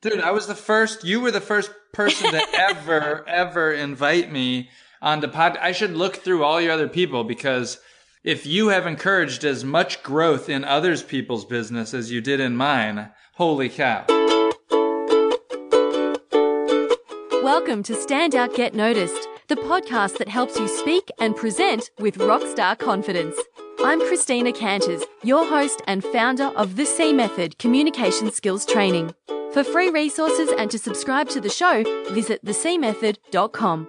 Dude, I was the first, you were the first person to ever, ever invite me on the pod. I should look through all your other people because if you have encouraged as much growth in others people's business as you did in mine, holy cow. Welcome to Stand Out Get Noticed, the podcast that helps you speak and present with rockstar confidence. I'm Christina Canters, your host and founder of the C Method Communication Skills Training. For free resources and to subscribe to the show, visit thecmethod.com.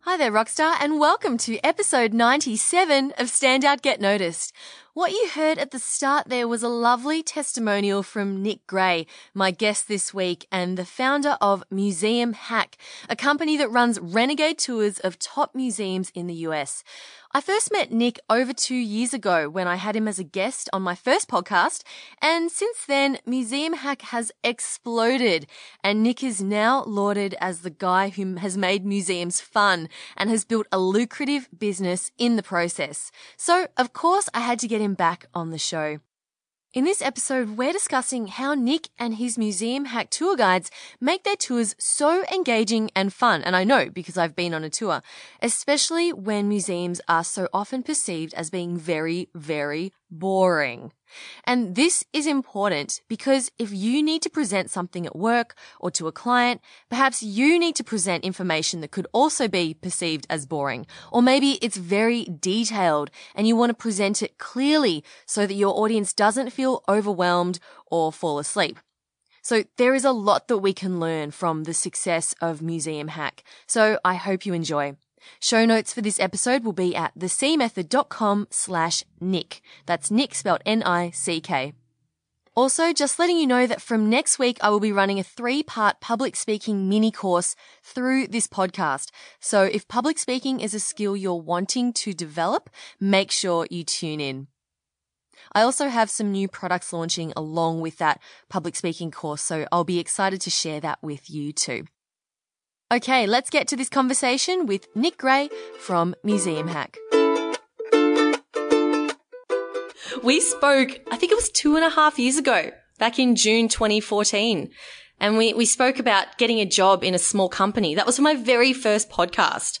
Hi there, Rockstar, and welcome to episode 97 of Stand Out Get Noticed. What you heard at the start there was a lovely testimonial from Nick Gray, my guest this week, and the founder of Museum Hack, a company that runs renegade tours of top museums in the US. I first met Nick over two years ago when I had him as a guest on my first podcast, and since then, Museum Hack has exploded, and Nick is now lauded as the guy who has made museums fun and has built a lucrative business in the process. So, of course, I had to get him back on the show. In this episode, we're discussing how Nick and his museum hack tour guides make their tours so engaging and fun. And I know because I've been on a tour, especially when museums are so often perceived as being very, very boring. And this is important because if you need to present something at work or to a client, perhaps you need to present information that could also be perceived as boring. Or maybe it's very detailed and you want to present it clearly so that your audience doesn't feel overwhelmed or fall asleep. So there is a lot that we can learn from the success of Museum Hack. So I hope you enjoy. Show notes for this episode will be at thecmethod.com slash Nick. That's Nick spelled N-I-C-K. Also, just letting you know that from next week, I will be running a three part public speaking mini course through this podcast. So if public speaking is a skill you're wanting to develop, make sure you tune in. I also have some new products launching along with that public speaking course, so I'll be excited to share that with you too. Okay, let's get to this conversation with Nick Gray from Museum Hack. We spoke, I think it was two and a half years ago, back in June 2014. And we, we spoke about getting a job in a small company. That was my very first podcast.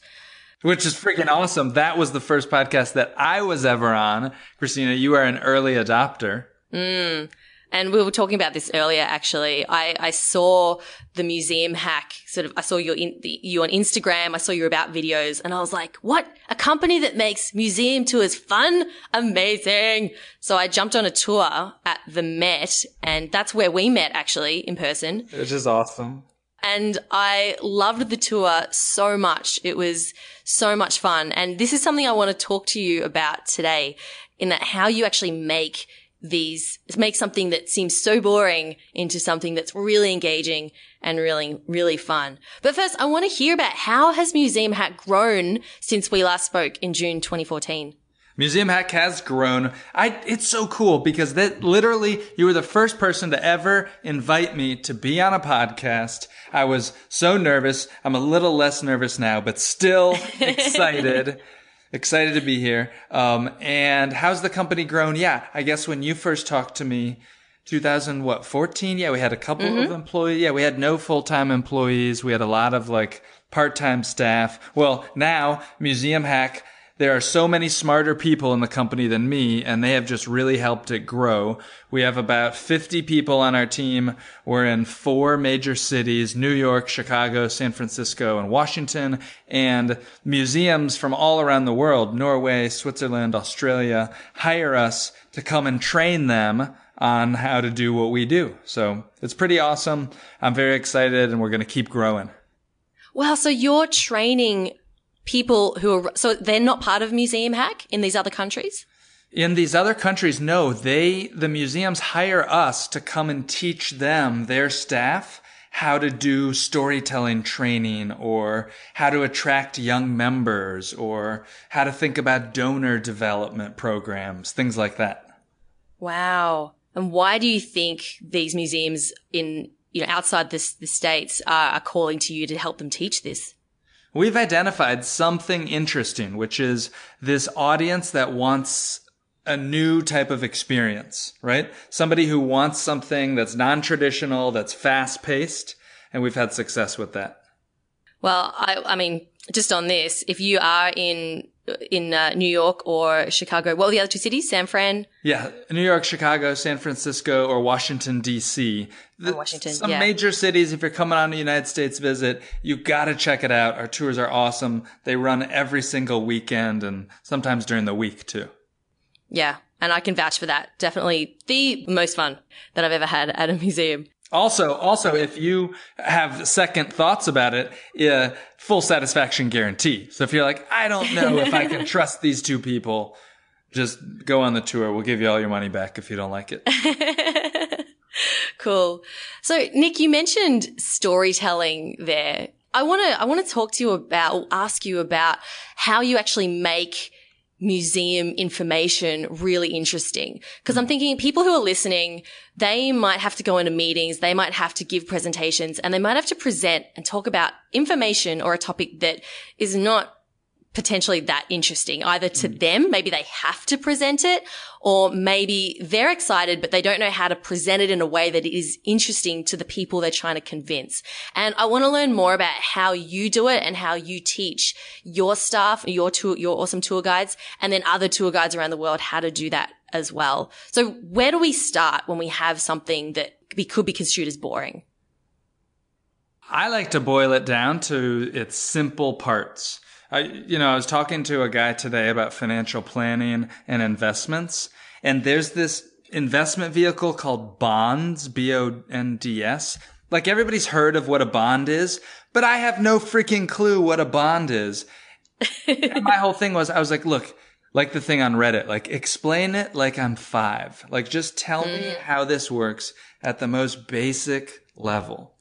Which is freaking awesome. That was the first podcast that I was ever on. Christina, you are an early adopter. Mm. And we were talking about this earlier, actually. I, I saw the museum hack sort of, I saw your in, the, you on Instagram. I saw your about videos and I was like, what? A company that makes museum tours fun? Amazing. So I jumped on a tour at the Met and that's where we met actually in person. Which is awesome. And I loved the tour so much. It was so much fun. And this is something I want to talk to you about today in that how you actually make these make something that seems so boring into something that's really engaging and really really fun. But first, I want to hear about how has Museum Hack grown since we last spoke in June 2014. Museum Hack has grown. I, it's so cool because that literally, you were the first person to ever invite me to be on a podcast. I was so nervous. I'm a little less nervous now, but still excited. Excited to be here. Um, and how's the company grown? Yeah, I guess when you first talked to me, 2000 what 14 yeah we had a couple mm-hmm. of employees yeah we had no full-time employees we had a lot of like part-time staff well now museum hack there are so many smarter people in the company than me, and they have just really helped it grow. We have about 50 people on our team. We're in four major cities, New York, Chicago, San Francisco, and Washington, and museums from all around the world, Norway, Switzerland, Australia, hire us to come and train them on how to do what we do. So it's pretty awesome. I'm very excited and we're going to keep growing. Wow. So you're training people who are, so they're not part of Museum Hack in these other countries? In these other countries, no, they, the museums hire us to come and teach them, their staff, how to do storytelling training or how to attract young members or how to think about donor development programs, things like that. Wow. And why do you think these museums in, you know, outside this, the States are, are calling to you to help them teach this? We've identified something interesting, which is this audience that wants a new type of experience, right? Somebody who wants something that's non-traditional, that's fast-paced, and we've had success with that. Well, I, I mean, just on this, if you are in in uh, New York or Chicago, what are the other two cities? San Fran. Yeah, New York, Chicago, San Francisco, or Washington D.C. The, Washington, Some yeah. major cities. If you're coming on a United States visit, you got to check it out. Our tours are awesome. They run every single weekend and sometimes during the week too. Yeah, and I can vouch for that. Definitely the most fun that I've ever had at a museum. Also, also, if you have second thoughts about it, yeah, full satisfaction guarantee. So if you're like, I don't know if I can trust these two people, just go on the tour. We'll give you all your money back if you don't like it. Cool. So, Nick, you mentioned storytelling there. I want to, I want to talk to you about, or ask you about how you actually make museum information really interesting. Cause I'm thinking people who are listening, they might have to go into meetings, they might have to give presentations and they might have to present and talk about information or a topic that is not potentially that interesting either to mm. them maybe they have to present it or maybe they're excited but they don't know how to present it in a way that is interesting to the people they're trying to convince. And i want to learn more about how you do it and how you teach your staff your tour your awesome tour guides and then other tour guides around the world how to do that as well. So where do we start when we have something that be, could be construed as boring? I like to boil it down to its simple parts. I, you know, I was talking to a guy today about financial planning and investments, and there's this investment vehicle called bonds, B-O-N-D-S. Like everybody's heard of what a bond is, but I have no freaking clue what a bond is. My whole thing was, I was like, look, like the thing on Reddit, like explain it like I'm five. Like just tell me mm. how this works at the most basic level.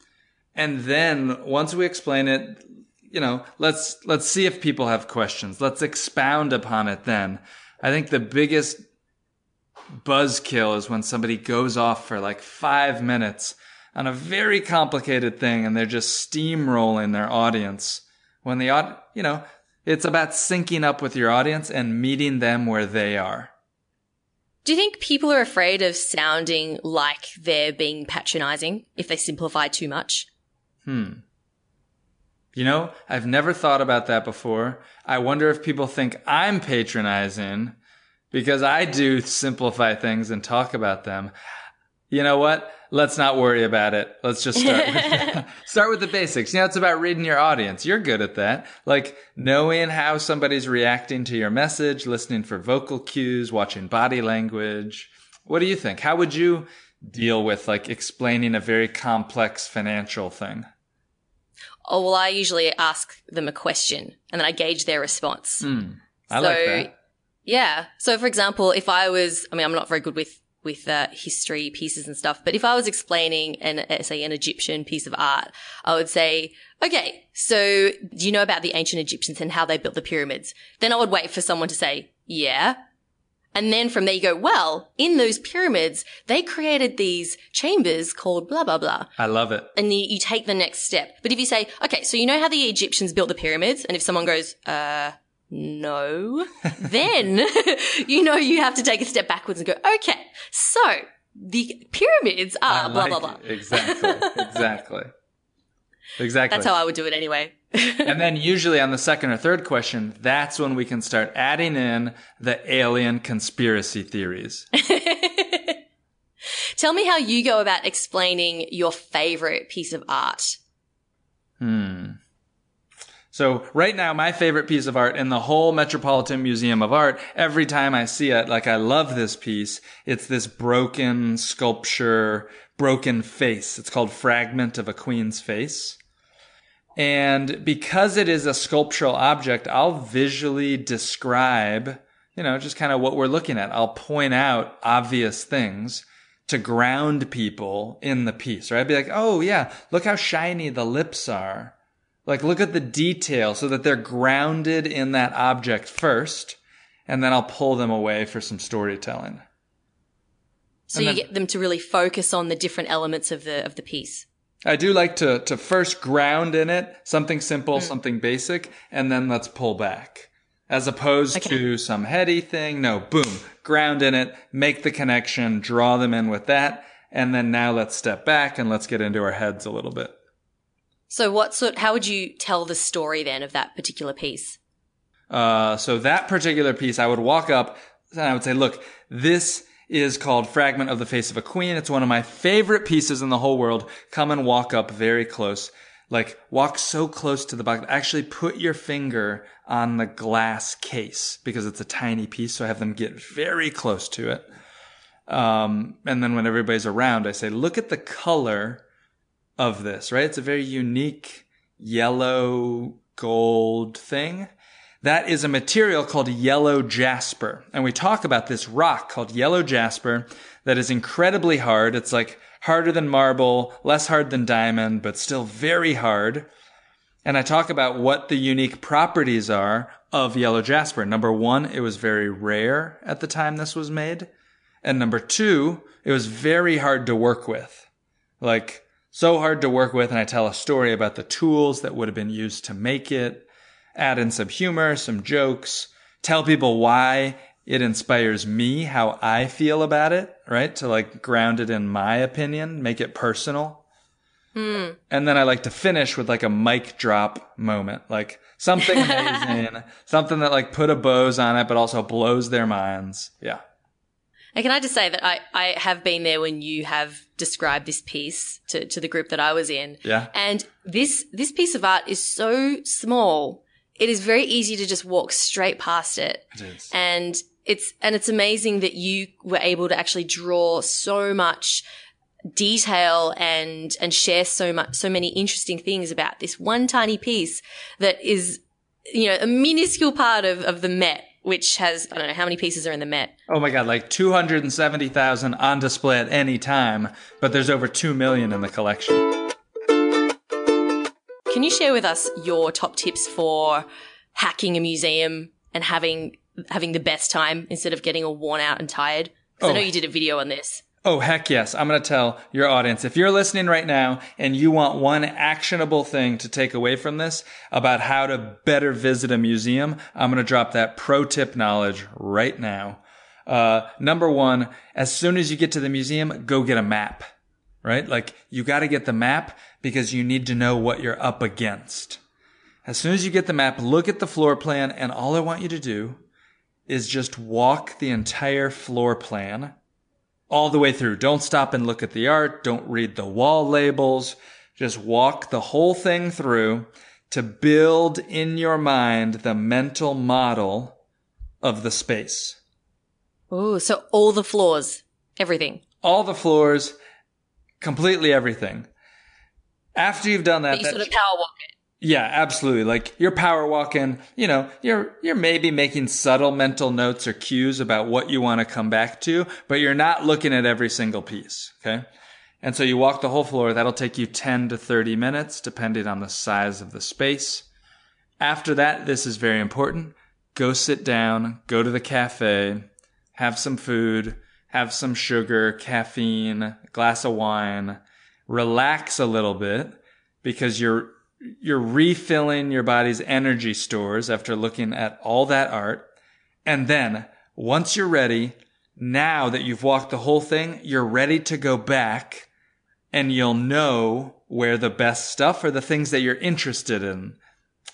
And then once we explain it, you know, let's, let's see if people have questions. Let's expound upon it then. I think the biggest buzzkill is when somebody goes off for like five minutes on a very complicated thing and they're just steamrolling their audience when the, aud- you know, it's about syncing up with your audience and meeting them where they are. Do you think people are afraid of sounding like they're being patronizing if they simplify too much? Hmm. You know, I've never thought about that before. I wonder if people think I'm patronizing because I do simplify things and talk about them. You know what? Let's not worry about it. Let's just start with, start with the basics. You know, it's about reading your audience. You're good at that. Like knowing how somebody's reacting to your message, listening for vocal cues, watching body language. What do you think? How would you deal with like explaining a very complex financial thing? Oh, well, I usually ask them a question and then I gauge their response. Hmm. I so, like that. yeah. So, for example, if I was, I mean, I'm not very good with with uh, history pieces and stuff, but if I was explaining an, uh, say, an Egyptian piece of art, I would say, okay, so do you know about the ancient Egyptians and how they built the pyramids? Then I would wait for someone to say, yeah. And then from there you go, well, in those pyramids, they created these chambers called blah, blah, blah I love it. and you, you take the next step. But if you say, okay, so you know how the Egyptians built the pyramids, and if someone goes, uh, no, then you know you have to take a step backwards and go, okay, so the pyramids are blah, blah, like blah. it. Exactly. exactly. Exactly. That's how I would do it anyway. and then usually on the second or third question, that's when we can start adding in the alien conspiracy theories. Tell me how you go about explaining your favorite piece of art. Hmm. So right now, my favorite piece of art in the whole Metropolitan Museum of Art, every time I see it, like I love this piece. It's this broken sculpture, broken face. It's called Fragment of a Queen's Face. And because it is a sculptural object, I'll visually describe, you know, just kind of what we're looking at. I'll point out obvious things to ground people in the piece, right? I'd be like, oh yeah, look how shiny the lips are. Like, look at the detail so that they're grounded in that object first, and then I'll pull them away for some storytelling. So And you then- get them to really focus on the different elements of the of the piece. I do like to, to first ground in it something simple, something basic, and then let's pull back. as opposed Okay. to some heady thing. No, boom, ground in it, make the connection, draw them in with that. And then now let's step back and let's get into our heads a little bit. So what sort, how would you tell the story then of that particular piece? Uh, so that particular piece, I would walk up and I would say, look, this is called Fragment of the Face of a Queen. It's one of my favorite pieces in the whole world. Come and walk up very close. Like walk so close to the box. Actually put your finger on the glass case because it's a tiny piece. So I have them get very close to it. Um, and then when everybody's around, I say, look at the color of this, right? It's a very unique yellow gold thing. That is a material called yellow jasper. And we talk about this rock called yellow jasper that is incredibly hard. It's like harder than marble, less hard than diamond, but still very hard. And I talk about what the unique properties are of yellow jasper. Number one, it was very rare at the time this was made. And number two, it was very hard to work with. Like, so hard to work with. And I tell a story about the tools that would have been used to make it, add in some humor, some jokes, tell people why it inspires me, how I feel about it, right? To like ground it in my opinion, make it personal. Hmm. And then I like to finish with like a mic drop moment, like something amazing, something that like put a bows on it, but also blows their minds. Yeah. And can I just say that I, I have been there when you have described this piece to, to the group that I was in. Yeah. And this, this piece of art is so small. It is very easy to just walk straight past it. It is. And it's, and it's amazing that you were able to actually draw so much detail and, and share so much, so many interesting things about this one tiny piece that is, you know, a minuscule part of, of the Met, which has, I don't know, how many pieces are in the Met? Oh my God, like 270,000 on display at any time, but there's over 2 million in the collection. Can you share with us your top tips for hacking a museum and having having the best time instead of getting all worn out and tired? 'Cause I Oh. know you did a video on this. Oh, heck yes. I'm going to tell your audience if you're listening right now and you want one actionable thing to take away from this about how to better visit a museum, I'm going to drop that pro tip knowledge right now. Uh, number one, as soon as you get to the museum, go get a map, right? Like you got to get the map because you need to know what you're up against. As soon as you get the map, look at the floor plan and all I want you to do is just walk the entire floor plan all the way through. Don't stop and look at the art. Don't read the wall labels. Just walk the whole thing through to build in your mind the mental model of the space. Oh, so all the floors, everything. All the floors, completely everything. After you've done that, But you that- sort of power walk it. yeah, absolutely. Like you're power walking, you know, you're you're maybe making subtle mental notes or cues about what you want to come back to, but you're not looking at every single piece, okay? And so you walk the whole floor, that'll take you 10 to 30 minutes depending on the size of the space. After that, this is very important. Go sit down, go to the cafe, have some food, have some sugar, caffeine, glass of wine, relax a little bit because you're you're refilling your body's energy stores after looking at all that art. And then once you're ready, now that you've walked the whole thing, you're ready to go back and you'll know where the best stuff or the things that you're interested in,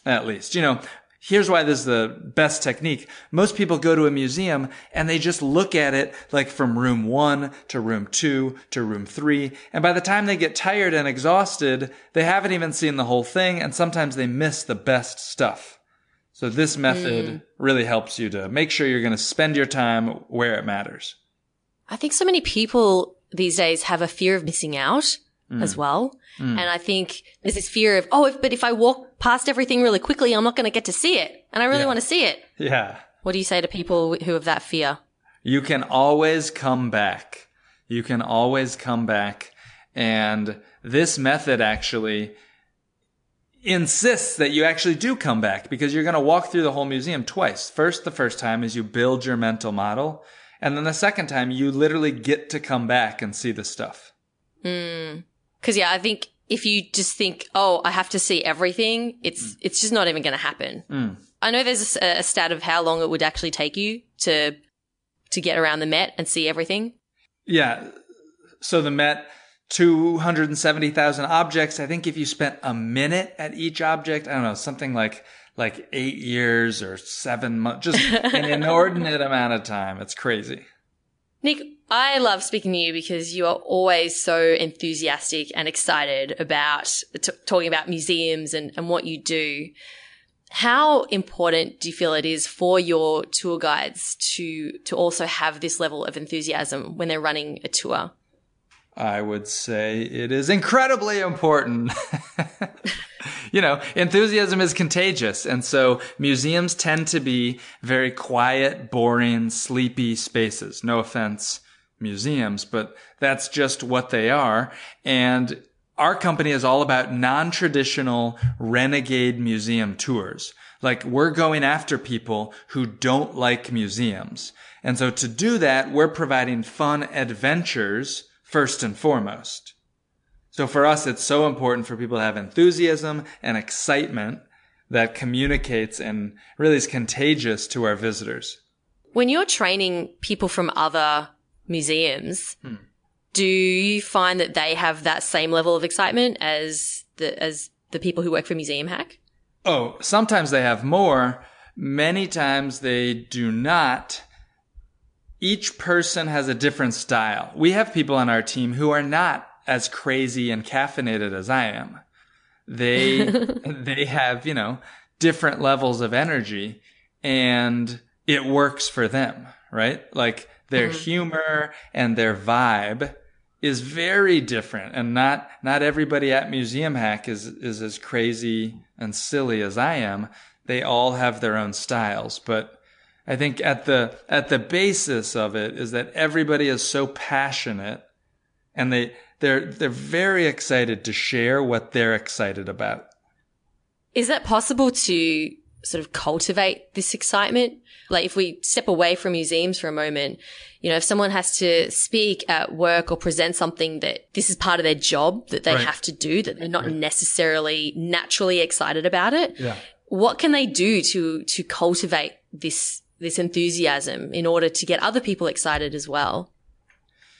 at least. You know, here's why this is the best technique. Most people go to a museum and they just look at it like from room one to room two to room three. And by the time they get tired and exhausted, they haven't even seen the whole thing. And sometimes they miss the best stuff. So this method mm. really helps you to make sure you're going to spend your time where it matters. I think so many people these days have a fear of missing out as mm. well. Mm. And I think there's this fear of, oh, if, but if I walk past everything really quickly, I'm not going to get to see it. And I really Yeah. want to see it. Yeah. What do you say to people who have that fear? You can always come back. You can always come back. And this method actually insists that you actually do come back because you're going to walk through the whole museum twice. First, the first time is you build your mental model. And then the second time, you literally get to come back and see the stuff. Hmm. Cause yeah, I think if you just think, oh, I have to see everything, it's, mm. it's just not even going to happen. Mm. I know there's a, a stat of how long it would actually take you to to get around the Met and see everything. Yeah. So the Met, 270,000 objects. I think if you spent a minute at each object, I don't know, something like like eight years or seven months, just an inordinate amount of time. It's crazy. Nick, I love speaking to you because you are always so enthusiastic and excited about t- talking about museums and, and what you do. How important do you feel it is for your tour guides to to also have this level of enthusiasm when they're running a tour? I would say it is incredibly important. you know, enthusiasm is contagious. And so museums tend to be very quiet, boring, sleepy spaces. No offense, museums, but that's just what they are. And our company is all about non-traditional renegade museum tours. Like we're going after people who don't like museums. And so to do that, we're providing fun adventures first and foremost. So for us, it's so important for people to have enthusiasm and excitement that communicates and really is contagious to our visitors. When you're training people from other museums, hmm. do you find that they have that same level of excitement as the as the people who work for Museum Hack? Oh, sometimes they have more. Many times they do not each person has a different style. We have people on our team who are not as crazy and caffeinated as I am. They they have, you know, different levels of energy and it works for them, right? Like their mm-hmm. humor and their vibe is very different and not not everybody at Museum Hack is is as crazy and silly as I am. They all have their own styles, but I think at the at the basis of it is that everybody is so passionate and they they're they're very excited to share what they're excited about. Is that possible to sort of cultivate this excitement? Like if we step away from museums for a moment, you know, if someone has to speak at work or present something that this is part of their job that they right. have to do, that they're not right. necessarily naturally excited about it. Yeah. What can they do to, to cultivate this this enthusiasm in order to get other people excited as well.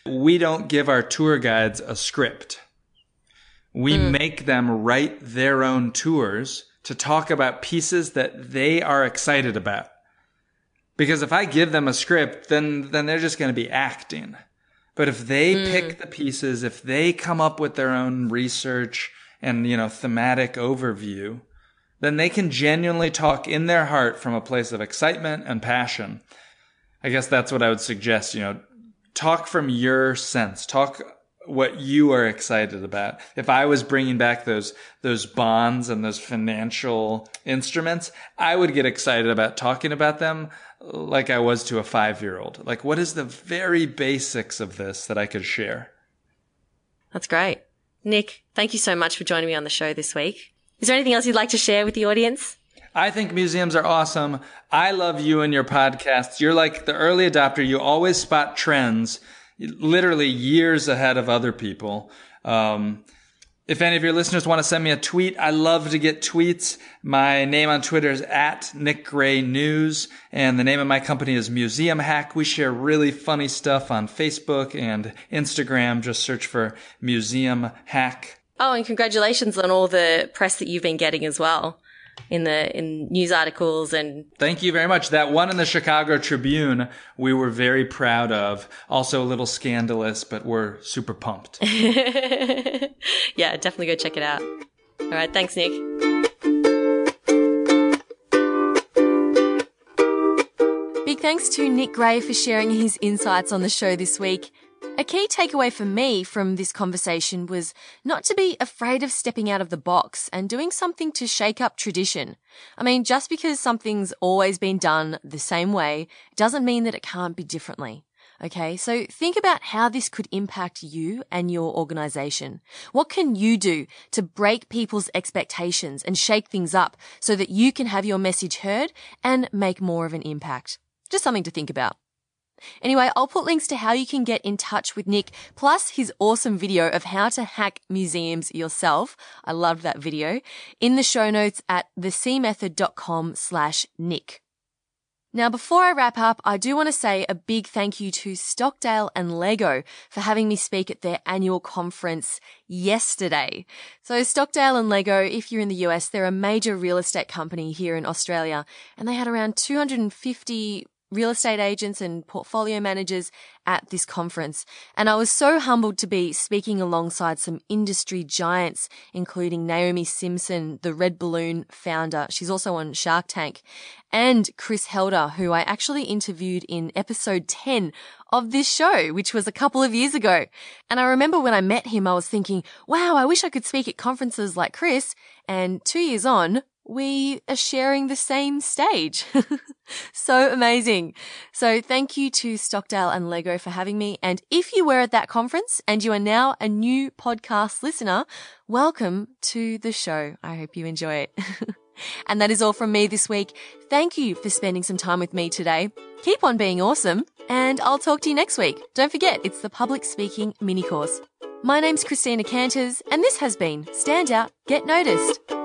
We don't give our tour guides a script. We mm. make them write their own tours to talk about pieces that they are excited about. Because if I give them a script, then, then they're just going to be acting. But if they mm. pick the pieces, if they come up with their own research and, you know, thematic overview, then they can genuinely talk in their heart from a place of excitement and passion. I guess that's what I would suggest, you know, talk from your sense, talk what you are excited about. If I was bringing back those, those bonds and those financial instruments, I would get excited about talking about them like I was to a five year old. Like, what is the very basics of this that I could share? That's great. Nick, thank you so much for joining me on the show this week. Is there anything else you'd like to share with the audience? I think museums are awesome. I love you and your podcasts. You're like the early adopter. You always spot trends, literally years ahead of other people. Um, if any of your listeners want to send me a tweet, I love to get tweets. My name on Twitter is at Nick Gray News, and the name of my company is Museum Hack. We share really funny stuff on Facebook and Instagram. Just search for Museum Hack. Oh, and congratulations on all the press that you've been getting as well in the in news articles and Thank you very much. That one in the Chicago Tribune we were very proud of. Also a little scandalous, but we're super pumped. yeah, definitely go check it out. All right, thanks Nick. Big thanks to Nick Gray for sharing his insights on the show this week. A key takeaway for me from this conversation was not to be afraid of stepping out of the box and doing something to shake up tradition. I mean, just because something's always been done the same way doesn't mean that it can't be differently. Okay, so think about how this could impact you and your organization. What can you do to break people's expectations and shake things up so that you can have your message heard and make more of an impact? Just something to think about. Anyway, I'll put links to how you can get in touch with Nick, plus his awesome video of how to hack museums yourself. I loved that video in the show notes at thecmethod.com slash Nick. Now, before I wrap up, I do want to say a big thank you to Stockdale and Leggo for having me speak at their annual conference yesterday. So Stockdale and Leggo, if you're in the US, they're a major real estate company here in Australia, and they had around 250 real estate agents and portfolio managers at this conference. And I was so humbled to be speaking alongside some industry giants, including Naomi Simson, the Red Balloon founder. She's also on Shark Tank and Chris Helder, who I actually interviewed in episode 10 of this show, which was a couple of years ago. And I remember when I met him, I was thinking, wow, I wish I could speak at conferences like Chris. And two years on, we are sharing the same stage. so amazing. So thank you to Stockdale and Leggo for having me. And if you were at that conference and you are now a new podcast listener, welcome to the show. I hope you enjoy it. and that is all from me this week. Thank you for spending some time with me today. Keep on being awesome and I'll talk to you next week. Don't forget, it's the public speaking mini course. My name's Christina Canters and this has been Stand Out, Get Noticed.